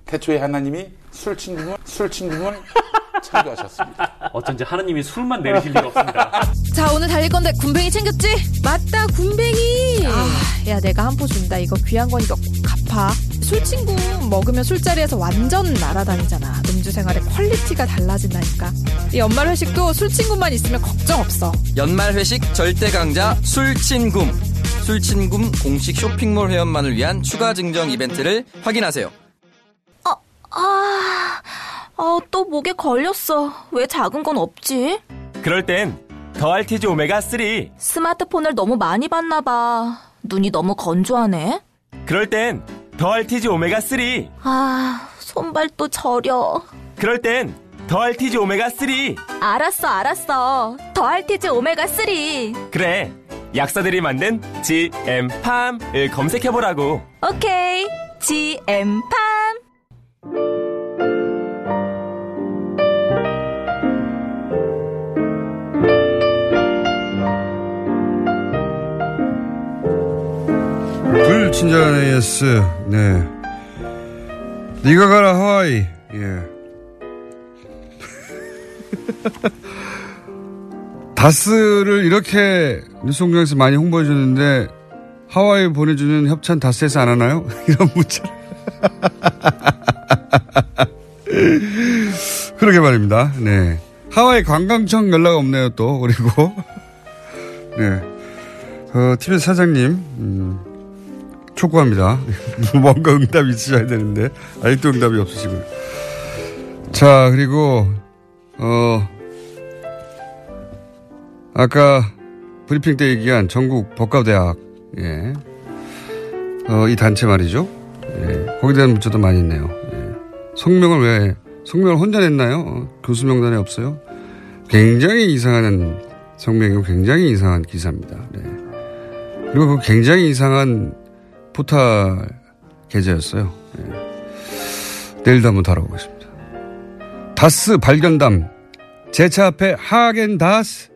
태초에 하나님이 술 친구물 술친구물 창조하셨습니다. 어쩐지 하나님이 술만 내리실 리가 없습니다. 자 오늘 달릴 건데 굼벵이 챙겼지? 맞다 굼벵이 아, 야 내가 한 포 준다 이거 귀한 거니까 꼭 갚아 술 친구 먹으면 술자리에서 완전 날아다니잖아 음주 생활의 quality가 달라진다니까 이 연말 회식도 술친구만 있으면 걱정 없어 연말 회식 절대 강자 술친굼. 술친굼 공식 쇼핑몰 회원만을 위한 추가 증정 이벤트를 확인하세요. 아, 아, 또 목에 걸렸어. 왜 작은 건 없지? 그럴 땐 더알티지 오메가 3. 스마트폰을 너무 많이 봤나 봐. 눈이 너무 건조하네. 그럴 땐 더알티지 오메가 3. 아, 손발도 저려. 그럴 땐 더알티지 오메가 3. 알았어, 알았어. 더알티즈 오메가 3. 그래. 약사들이 만든 GM팜을 검색해 보라고. 오케이. GM팜. 불친절한 AS. 네. 네가 가라 하와이. 예. 다스를 이렇게 뉴스공장에서 많이 홍보해 주는데 하와이 보내주는 협찬 다스에서 안 하나요? 이런 문자를. 그러게 말입니다. 네. 하와이 관광청 연락 없네요, 또. 그리고. 네. 어, TBS 사장님, 음, 촉구합니다. 뭔가 응답이 있으셔야 되는데, 아직도 응답이 없으시고요. 자, 그리고, 어, 아까 브리핑 때 얘기한 전국 법과대학, 예. 어, 이 단체 말이죠. 예. 거기에 대한 문자도 많이 있네요. 예. 성명을 왜, 성명을 혼자 냈나요? 어, 교수 명단에 없어요? 굉장히 이상한 성명이고 굉장히 이상한 기사입니다. 네. 그리고 그 굉장히 이상한 포탈 계좌였어요. 예. 내일도 한번 다뤄보겠습니다. 다스 발견담. 제 차 앞에 하겐 다스.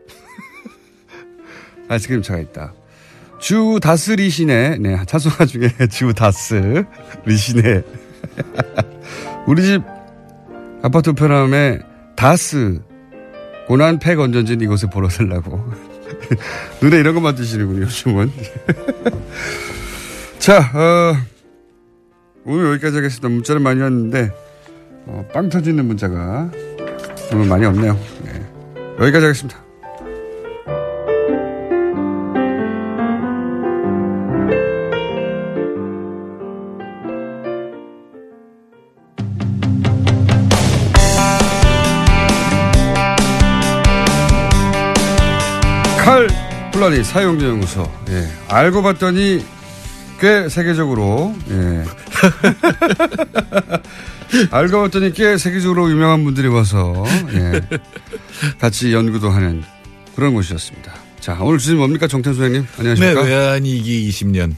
아이스크림 차가 있다. 주 다스 리시네, 네, 찬송가 중에 주 다스 리시네. 우리 집 아파트 편함에 다스 고난 폐 건전진 이곳에 보러 달라고. 눈에 이런 것만 드시는군요, 요즘은. 자, 어, 오늘 여기까지 하겠습니다. 문자를 많이 왔는데, 어, 빵 터지는 문자가 오늘 많이 없네요. 네. 여기까지 하겠습니다. 칼 플라니 사용자 연구소. 예. 알고 봤더니 꽤 세계적으로, 예. 알고 봤더니 꽤 세계적으로 유명한 분들이 와서, 예. 같이 연구도 하는 그런 곳이었습니다. 자, 오늘 주제 뭡니까? 정태 소장님? 안녕하십니까? 네, 외환위기 20년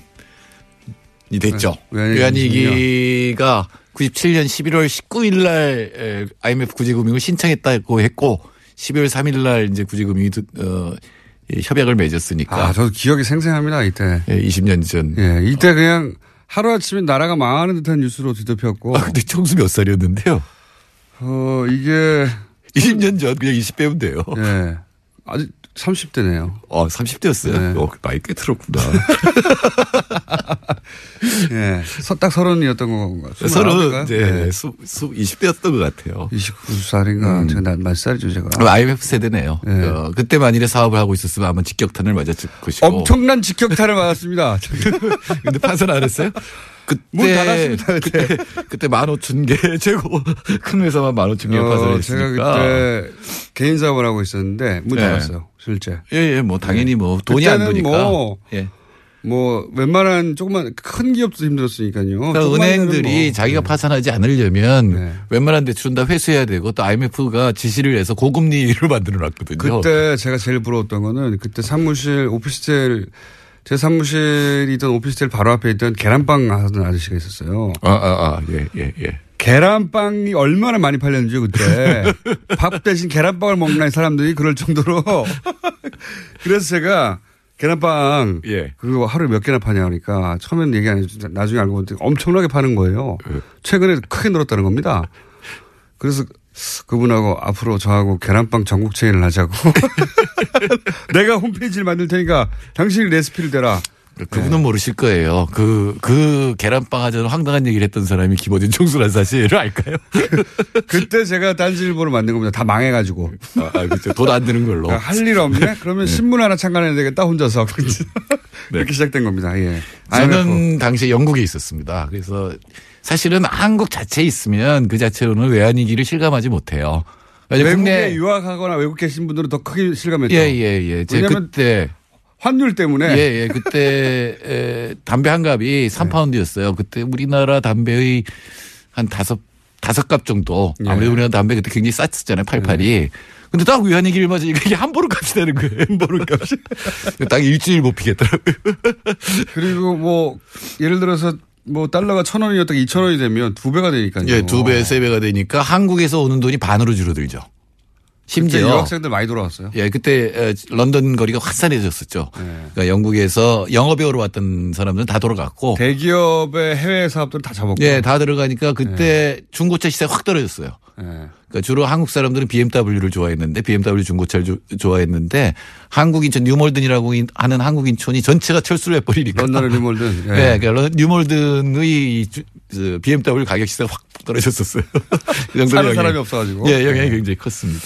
이 됐죠. 네, 외환위기 외환위기가 97년 11월 19일 날 IMF 구제금융을 신청했다고 했고 12월 3일 날 이제 구제금융이 어, 이 협약을 맺었으니까. 아, 저도 기억이 생생합니다, 이때. 예, 20년 전. 예, 이때 그냥 하루아침에 나라가 망하는 듯한 뉴스로 뒤덮였고. 아, 근데 총수 몇 살이었는데요? 어, 이게. 20년 전 그냥 20배면 돼요. 예. 아직 30대네요. 어, 30대였어요. 네. 어, 나이 꽤 들었구나. 예. 서- 딱 서른이었던 건가? 서른, 네, 수, 수, 20대였던 것 같아요. 29살인가? 제가 나- 몇 살이죠, 제가? 음. IMF 세대네요. 어, 그때 만일에 사업을 하고 있었으면 아마 직격탄을 맞았을 것이고. 엄청난 직격탄을 맞았습니다. 근데 파산 안 했어요? 그때 그때 그때 15,000개 최고 큰 회사만 15,000개 어, 파산했으니까. 제가 그때 개인 사업을 하고 있었는데 문 네. 닫았어요, 실제. 예, 예, 뭐 당연히 뭐 돈이 안 드니까. 뭐, 예. 뭐 웬만한 조그만 큰 기업도 힘들었으니까요. 그러니까 은행들이 뭐. 자기가 파산하지 않으려면 네. 웬만한 대출은 다 회수해야 되고 또 IMF가 지시를 해서 고금리를 만들어 놨거든요. 그때 제가 제일 부러웠던 거는 그때 사무실 오피스텔 제 사무실이던 오피스텔 바로 앞에 있던 계란빵 하던 아저씨가 있었어요. 아, 아, 아, 예, 예, 예. 계란빵이 얼마나 많이 팔렸는지 그때 밥 대신 계란빵을 먹는 사람들이 그럴 정도로 그래서 제가 계란빵 예. 그리고 하루에 몇 개나 파냐 하니까 처음에는 얘기 안 해주고 나중에 알고 보니까 엄청나게 파는 거예요. 예. 최근에 크게 늘었다는 겁니다. 그래서 그분하고 앞으로 저하고 계란빵 전국 체인을 하자고. 내가 홈페이지를 만들 테니까 당신이 레시피를 대라. 그분은 모르실 거예요. 그, 그 계란빵 하자는 황당한 얘기를 했던 사람이 김어준 총수라는 사실을 알까요? 그때 제가 딴지일보를 만든 겁니다. 다 망해가지고. 아, 그렇죠. 돈 안 드는 걸로. 할 일 없네? 그러면 신문 하나 창간해야 되겠다, 혼자서. 그렇게 시작된 겁니다. 예. 저는 당시에 영국에 있었습니다. 그래서 사실은 한국 자체에 있으면 그 자체로는 외환위기를 실감하지 못해요. 외국에 국내 유학하거나 외국 계신 분들은 더 크게 실감했죠. 예, 예, 예. 제 그때 환율 때문에. 예, 예. 그때 에, 담배 한 갑이 3파운드였어요. 그때 우리나라 담배의 한 다섯 다섯 갑 정도. 예. 아무래도 우리나라 담배 그때 굉장히 쌌었잖아요. 88이. 근데 딱 외환위기를 맞으니까 이게 한 보름 값이 되는 거예요. 한 보름 값이. 딱 일주일 못 피겠더라고요. 그리고 뭐, 예를 들어서 뭐 달러가 천 원이었다가 이천 원이 되면 두 배가 되니까요. 예, 두 배, 세 배가 되니까 한국에서 오는 돈이 반으로 줄어들죠. 심지어 유학생들 많이 돌아왔어요. 예, 그때 에, 런던 거리가 화산해졌었죠. 네. 그러니까 영국에서 영어 배우러 왔던 사람들은 다 돌아갔고. 대기업의 해외 사업들은 다 접었고. 예, 다 들어가니까 그때 중고차 시세 확 떨어졌어요. 예. 그러니까 주로 한국 사람들은 BMW를 좋아했는데 BMW 중고차를 조- 좋아했는데 한국 인천 뉴몰든이라고 인- 하는 한국 인천이 전체가 철수를 해버리니까. 런던의 뉴몰든. 예. 네, 그러니까 런- 뉴몰든의 주- 그 BMW 가격 시세가 확 떨어졌었어요. 그 정도로 사는 사람이 없어가지고. 예, 영향이 네. 굉장히 컸습니다.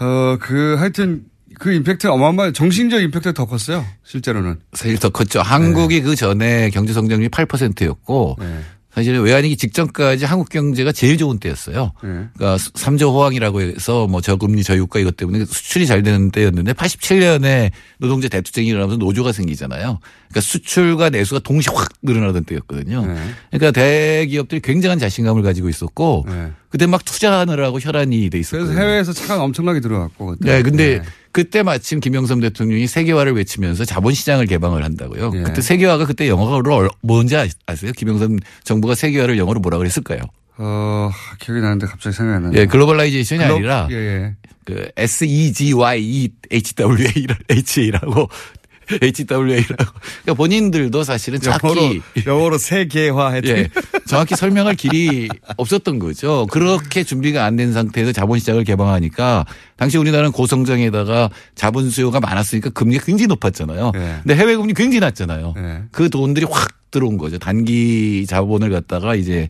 어, 그 하여튼 그 임팩트 어마어마한 정신적 임팩트가 더 컸어요. 실제로는. 사실 더 컸죠. 한국이 그 전에 경제 성장률이 8%였고 네. 사실은 외환위기 직전까지 한국 경제가 제일 좋은 때였어요. 네. 그러니까 3저 호황이라고 해서 뭐 저금리 저유가 이것 때문에 수출이 잘 되는 때였는데 87년에 노동자 대투쟁이 일어나면서 노조가 생기잖아요. 그러니까 수출과 내수가 동시에 확 늘어나던 때였거든요. 네. 그러니까 대기업들이 굉장한 자신감을 가지고 있었고 네. 그때 막 투자하느라고 혈안이 돼 있었거든요. 그래서 해외에서 차가 엄청나게 들어왔고. 그때. 네, 근데 그때 마침 김영삼 대통령이 세계화를 외치면서 자본시장을 개방을 한다고요. 예. 그때 세계화가 그때 영어로 얼- 뭔지 아- 아세요? 김영삼 정부가 세계화를 영어로 뭐라 그랬을까요? 어, 기억이 나는데 갑자기 생각이 안 나네요. 예, globalization이 glo- 아니라 예, 예. 그 S E G Y E H W A라고 HWA라고. 그러니까 본인들도 사실은 영어로, 정확히 영어로 세계화 했더니. 예, 정확히 설명할 길이 없었던 거죠. 그렇게 준비가 안 된 상태에서 자본 시장을 개방하니까 당시 우리나라는 고성장에다가 자본 수요가 많았으니까 금리가 굉장히 높았잖아요. 네. 근데 해외 금리 굉장히 낮잖아요. 그 돈들이 확 들어온 거죠. 단기 자본을 갖다가 이제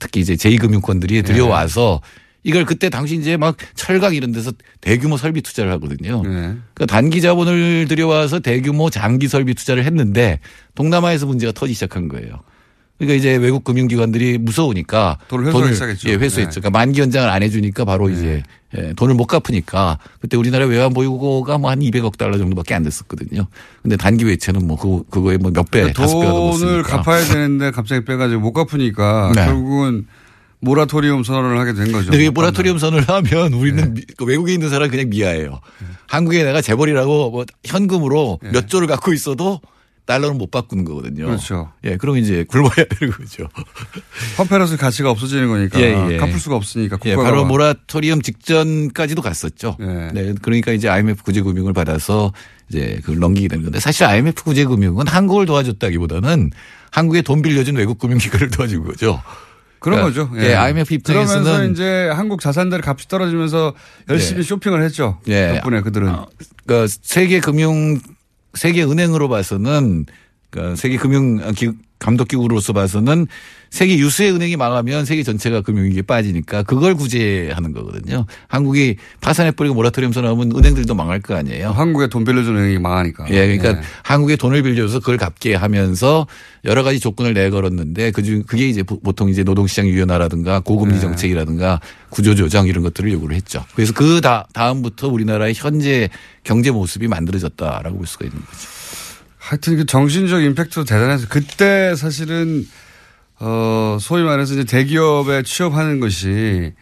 특히 이제 제2금융권들이 들여와서 이걸 그때 당시 이제 막 철강 이런 데서 대규모 설비 투자를 하거든요. 그러니까 단기 자본을 들여와서 대규모 장기 설비 투자를 했는데 동남아에서 문제가 터지기 시작한 거예요. 그러니까 이제 외국 금융기관들이 무서우니까 돈을 회수하기 시작했죠. 예, 회수했죠. 네. 그러니까 만기 연장을 안 해주니까 바로 이제 예, 돈을 못 갚으니까 그때 우리나라 외환 보유고가 뭐 한 200억 달러 정도밖에 안 됐었거든요. 근데 단기 외채는 뭐 그거, 그거에 뭐 몇 배, 그러니까 다섯 배가 돈을 넘었으니까. 갚아야 되는데 갑자기 빼가지고 못 갚으니까 네. 결국은 모라토리움 선언을 하게 된 거죠. 근데 모라토리움 선언을 하면 우리는 미- 그 외국에 있는 사람 은 그냥 미아예요. 한국에 내가 재벌이라고 뭐 현금으로 몇 조를 갖고 있어도 달러는 못 바꾸는 거거든요. 그렇죠. 예, 그럼 이제 굶어야 되는 거죠. 화폐로서 가치가 없어지는 거니까 예, 예. 갚을 수가 없으니까 예, 바로 모라토리움 직전까지도 갔었죠. 예. 네, 그러니까 이제 IMF 구제금융을 받아서 이제 그걸 넘기게 되는 건데 사실 IMF 구제금융은 한국을 도와줬다기보다는 한국에 돈 빌려준 외국 금융기관을 도와준 거죠. 그런 그러니까, 거죠. 예, IMF 입장에서는 그러면서 이제 한국 자산들 값이 떨어지면서 열심히 예. 쇼핑을 했죠. 예. 덕분에 그들은. 그러니까 세계 금융 세계 은행으로 봐서는 그러니까 세계 금융 기- 감독기구로서 봐서는 세계 유수의 은행이 망하면 세계 전체가 금융위기에 빠지니까 그걸 구제하는 거거든요. 한국이 파산해버리고 모라토리움 선언하면 은행들도 망할 거 아니에요. 한국에 돈 빌려주는 은행이 망하니까. 예, 그러니까 예. 한국에 돈을 빌려서 그걸 갚게 하면서 여러 가지 조건을 내걸었는데 그중 그게 이제 보- 보통 이제 노동시장 유연화라든가 고금리 네. 정책이라든가 구조조정 이런 것들을 요구를 했죠. 그래서 그 다, 다음부터 우리나라의 현재 경제 모습이 만들어졌다라고 볼 수가 있는 거죠. 하여튼 그 정신적 임팩트도 대단해서 그때 사실은 어 소위 말해서 이제 대기업에 취업하는 것이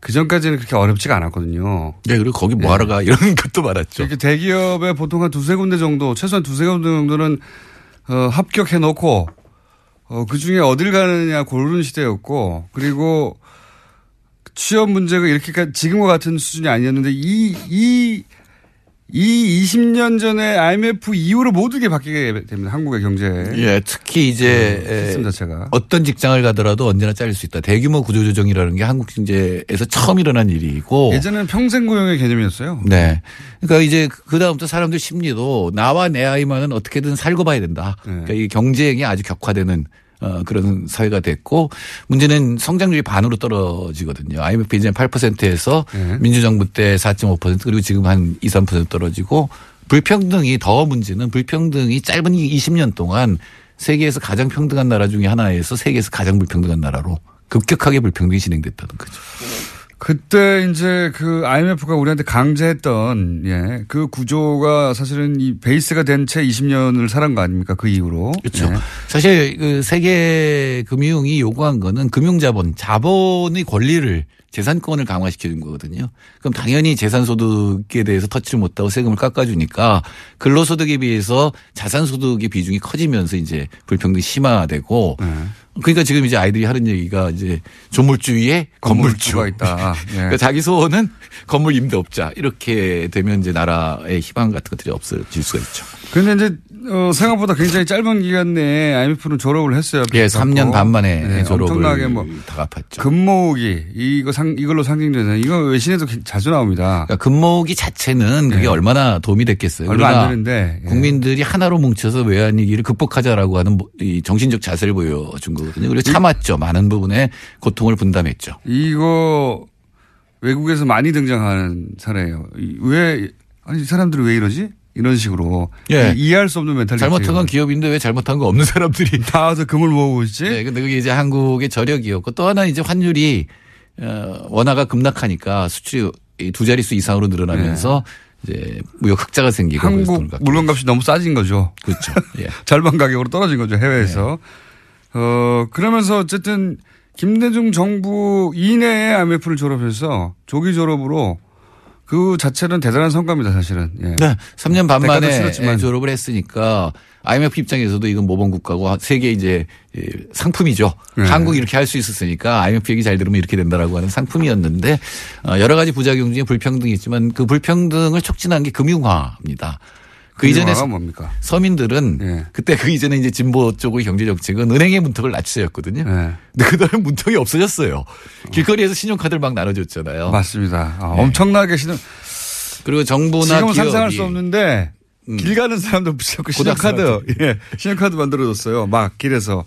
그 전까지는 그렇게 어렵지가 않았거든요. 네, 그리고 거기 뭐 하러 가 이런 것도 많았죠. 이렇게 대기업에 보통 한 두세 군데 정도, 최소한 두세 군데 정도는 어, 합격해 놓고 어, 그 중에 어딜 가느냐 고르는 시대였고 그리고 취업 문제가 이렇게까지 지금과 같은 수준이 아니었는데 이, 이, 이 20년 전에 IMF 이후로 모든 게 바뀌게 됩니다. 한국의 경제. 예, 특히 이제 네, 시스템 자체가. 어떤 직장을 가더라도 언제나 잘릴 수 있다. 대규모 구조조정이라는 게 한국 경제에서 처음 일어난 일이고 예전에는 평생 고용의 개념이었어요. 네. 그러니까 이제 그 다음부터 사람들 심리도 나와 내 아이만은 어떻게든 살고 봐야 된다. 네. 그러니까 이 경쟁이 아주 격화되는 어, 그런 사회가 됐고 문제는 성장률이 반으로 떨어지거든요. IMF 이제 8%에서 네. 민주정부 때 4.5% 그리고 지금 한 2, 3% 떨어지고 불평등이 더 문제는 불평등이 짧은 이 20년 동안 세계에서 가장 평등한 나라 중에 하나에서 세계에서 가장 불평등한 나라로 급격하게 불평등이 진행됐다는 거죠. 그때 이제 그 IMF가 우리한테 강제했던 예, 그 구조가 사실은 이 베이스가 된 채 20년을 살은 거 아닙니까? 그 이후로. 그렇죠. 예. 사실 그 세계 금융이 요구한 거는 금융자본, 자본의 권리를 재산권을 강화시켜 준 거거든요. 그럼 당연히 재산소득에 대해서 터치를 못하고 세금을 깎아주니까 근로소득에 비해서 자산소득의 비중이 커지면서 이제 불평등이 심화되고 네. 그러니까 지금 이제 아이들이 하는 얘기가 이제 조물주의에 건물주. 건물주가 있다. 예. 그러니까 자기 소원은 건물 임대업자 이렇게 되면 이제 나라의 희망 같은 것들이 없어질 수가 있죠. 근데 이제 어, 생각보다 굉장히 짧은 기간 내에 IMF는 졸업을 했어요. 예, 3년 반 만에 네, 졸업을 엄청나게 뭐 다 갚았죠. 금모으기 이거 상 이걸로 상징되는 이거 외신에도 자주 나옵니다. 그러니까 금모으기 자체는 그게 네. 얼마나 도움이 됐겠어요. 얼마 안 되는데 예. 국민들이 하나로 뭉쳐서 외환 위기를 극복하자라고 하는 뭐이 정신적 자세를 보여준 거거든요. 그리고 참았죠. 많은 부분에 고통을 분담했죠. 이거 외국에서 많이 등장하는 사례예요. 이- 왜 아니 이 사람들이 왜 이러지? 이런 식으로 예. 이- 이해할 수 없는 멘탈리티. 잘못한 건 기업인데 왜 잘못한 거 없는 사람들이 나와서 금을 모으고 있지? 네, 근데 그게 이제 한국의 저력이었고 또 하나 이제 환율이 어, 원화가 급락하니까 수출이 이두 자릿수 이상으로 늘어나면서 이제 무역 흑자가 생기고 한국 물건값이 너무 싸진 거죠. 그렇죠. 예. 절반 가격으로 떨어진 거죠 해외에서. 네. 어 그러면서 어쨌든 김대중 정부 이내에 IMF를 졸업해서 조기 졸업으로 그 자체는 대단한 성과입니다 사실은. 예. 네. 3년 반 만에. 졸업을 했으니까 IMF 입장에서도 이건 모범 국가고 세계 이제 예, 상품이죠. 네. 한국이 이렇게 할 수 있었으니까 IMF 얘기 잘 들으면 이렇게 된다라고 하는 상품이었는데 어, 여러 가지 부작용 중에 불평등이 있지만 그 불평등을 촉진한 게 금융화입니다. 그 이전에 뭡니까? 서민들은 예. 그때 그 이전에 이제 진보 쪽의 경제 정책은 은행의 문턱을 낮추자였거든요. 네. 근데 그다음에 문턱이 없어졌어요. 길거리에서 신용카드를 막 나눠줬잖아요. 맞습니다. 아, 네. 엄청나게 신은 그리고 정부나 지금 상상할 수 없는데 음. 길 가는 사람들 붙잡고 신용카드. 예 신용카드 만들어줬어요. 막 길에서 그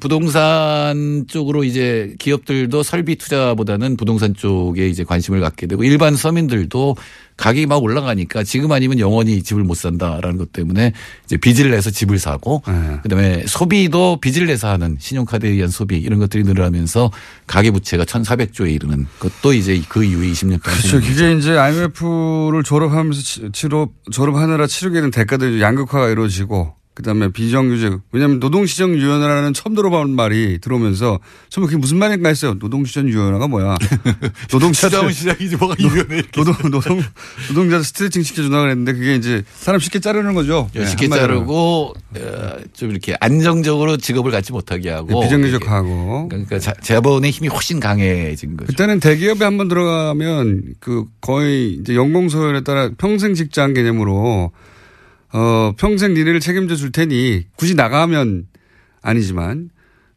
부동산 쪽으로 이제 기업들도 설비 투자보다는 부동산 쪽에 이제 관심을 갖게 되고 일반 서민들도 가격이 막 올라가니까 지금 아니면 영원히 집을 못 산다라는 것 때문에 이제 빚을 내서 집을 사고 네. 그다음에 소비도 빚을 내서 하는 신용카드에 의한 소비 이런 것들이 늘어나면서 가계 부채가 1,400조에 이르는 것도 이제 그 이후에 20년 동안 그렇죠. 그게 이제 IMF를 졸업하면서 치- 치료 졸업하느라 치르게 된 대가들이 양극화가 이루어지고 그다음에 비정규직 왜냐하면 노동시장 유연화라는 처음 들어본 말이 들어오면서 처음에 그게 무슨 말인가 했어요. 노동시장 유연화가 뭐야? 노동자들 시장은 시장이지 뭐가 유연해. 노동 노동 노동자들 스트레칭 시켜준다 그랬는데 그게 이제 사람 쉽게 자르는 거죠. 예, 네, 쉽게. 자르고 어, 좀 이렇게 안정적으로 직업을 갖지 못하게 하고 네, 비정규직하고 그러니까 자- 자본의 힘이 훨씬 강해진 거죠. 그때는 대기업에 한번 들어가면 그 거의 이제 연공서열에 따라 평생 직장 개념으로 어 평생 니네를 책임져 줄 테니 굳이 나가면 아니지만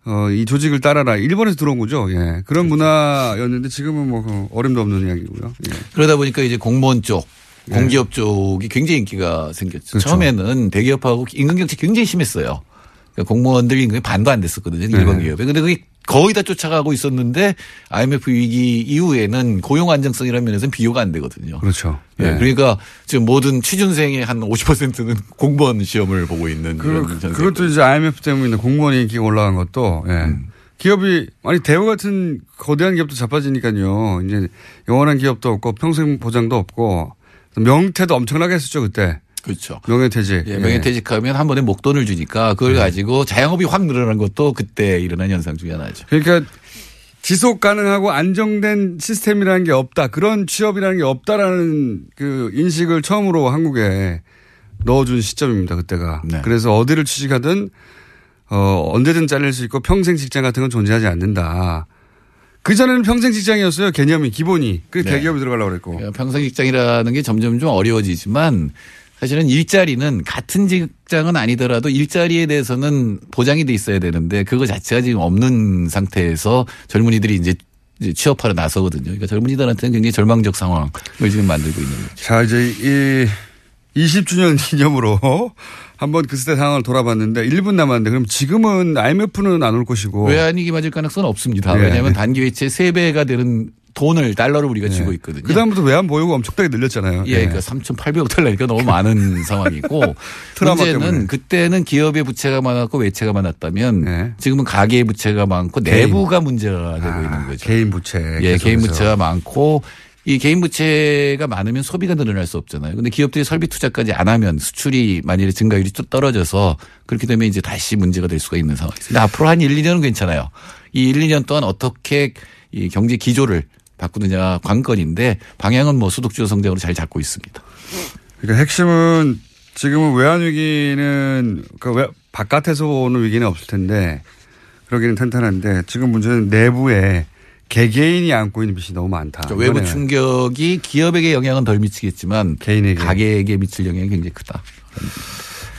어 이 조직을 따라라 일본에서 들어온 거죠. 예 그런 문화였는데 지금은 뭐그 어림도 없는 이야기고요. 예. 그러다 보니까 이제 공무원 쪽, 공기업 쪽이 굉장히 인기가 생겼죠. 그렇죠. 처음에는 대기업하고 임금 경쟁 굉장히 심했어요. 그러니까 공무원들 임금이 반도 안 됐었거든요. 네. 일반 기업에. 근데 그게 거의 다 쫓아가고 있었는데 IMF 위기 이후에는 고용 안정성이라는 면에서는 비교가 안 되거든요. 그렇죠. 예, 예. 그러니까 지금 모든 취준생의 한 50%는 공무원 시험을 보고 있는 그. 그것도 이제 IMF 때문에 공무원 인기가 올라간 것도 예. 음. 기업이 아니 대우 같은 거대한 기업도 자빠지니까요. 이제 영원한 기업도 없고 평생 보장도 없고 명태도 엄청나게 했었죠 그때. 그렇죠. 명예퇴직. 예, 명예퇴직하면 한 번에 목돈을 주니까 그걸 네. 가지고 자영업이 확 늘어난 것도 그때 일어난 현상 중에 하나죠. 그러니까 지속 가능하고 안정된 시스템이라는 게 없다. 그런 취업이라는 게 없다라는 그 인식을 처음으로 한국에 넣어준 시점입니다. 그때가. 네. 그래서 어디를 취직하든 어, 언제든 잘릴 수 있고 평생 직장 같은 건 존재하지 않는다. 그 전에는 평생 직장이었어요. 개념이 기본이. 그 네. 대기업이 들어가려고 그랬고. 평생 직장이라는 게 점점 좀 어려워지지만 사실은 일자리는 같은 직장은 아니더라도 일자리에 대해서는 보장이 돼 있어야 되는데 그거 자체가 지금 없는 상태에서 젊은이들이 이제 취업하러 나서거든요. 그러니까 젊은이들한테는 굉장히 절망적 상황을 지금 만들고 있는 거죠. 자, 이제 이 20주년 기념으로 한번 그 시대 상황을 돌아봤는데 1분 남았는데 그럼 지금은 IMF는 안 올 것이고. 외환위기 맞을 가능성은 없습니다. 예. 왜냐하면 단기 외채 3배가 되는 돈을 달러를 우리가 쥐고 있거든요. 그 다음부터 외환 보유가 엄청나게 늘렸잖아요. 예, 그러니까 3,800억 달러니까 너무 많은 상황이고 트라우마 문제는 때문에. 그때는 기업의 부채가 많았고 외채가 많았다면 네. 지금은 가계의 부채가 많고 개인. 내부가 문제가 되고 있는 거죠. 개인 부채. 예, 개인 계속해서. 부채가 많고 이 개인 부채가 많으면 소비가 늘어날 수 없잖아요. 근데 기업들이 설비 투자까지 안 하면 수출이 만일에 증가율이 또 떨어져서 그렇게 되면 이제 다시 문제가 될 수가 있는. 근데 앞으로 한 1, 2년은 괜찮아요. 이 1, 2년 동안 어떻게 이 경제 기조를 바꾸느냐 관건인데 방향은 뭐 소득주도 성장으로 잘 잡고 있습니다. 그러니까 핵심은 지금은 외환 위기는 그 외- 바깥에서 오는 위기는 없을 텐데 그러기는 탄탄한데 지금 문제는 내부에 개개인이 안고 있는 빚이 너무 많다. 그러니까 외부. 충격이 기업에게 영향은 덜 미치겠지만 개인에게. 가게에게 미칠 영향이 굉장히 크다.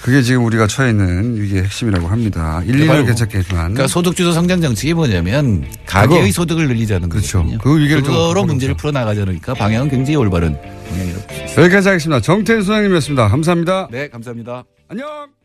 그게 지금 우리가 처해 있는 위기의 핵심이라고 합니다. 1, 2년 바로 괜찮겠지만. 그러니까 소득주도 성장 정책이 뭐냐면 가계의 그거. 소득을 늘리자는 그렇죠. 거거든요. 그 위기를 좀 그거로. 문제를 풀어 나가자니까 방향은 굉장히 올바른 방향이라고. 여기까지 하겠습니다. 정태인 소장님이었습니다. 감사합니다. 네, 감사합니다. 안녕.